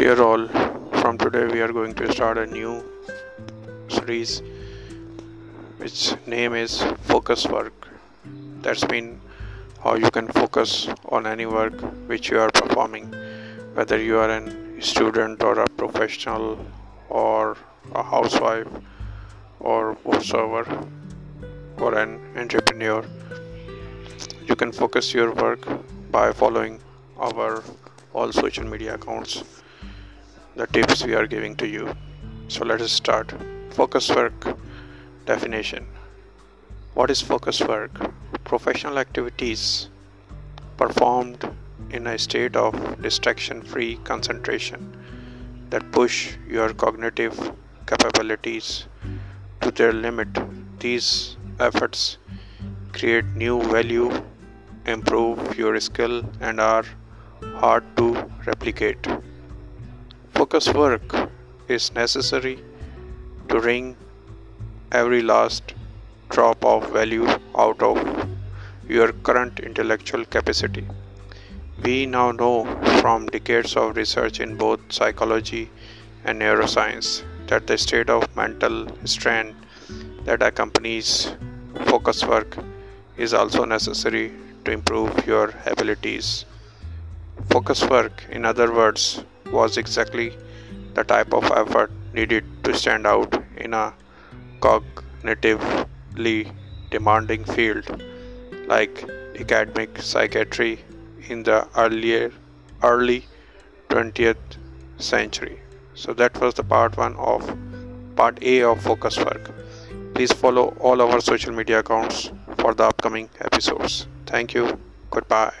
Dear all, from today we are going to start a new series which name is focus work. That's mean how you can focus on any work which you are performing, whether you are a student or a professional or a housewife or whatsoever or an entrepreneur. You can focus your work by following our all social media accounts the tips we are giving to you. So let us start. Focus work definition. What is focus work? Professional activities performed in a state of distraction-free concentration that push your cognitive capabilities to their limit. These efforts create new value, improve your skill, and are hard to replicate. Focus work is necessary to wring every last drop of value out of your current intellectual capacity. We now know from decades of research in both psychology and neuroscience that the state of mental strain that accompanies focus work is also necessary to improve your abilities. Focus work, in other words, was exactly the type of effort needed to stand out in a cognitively demanding field like academic psychiatry in the early 20th century. So that was the part A of Focus Work. Please follow all our social media accounts for the upcoming episodes. Thank you. Goodbye.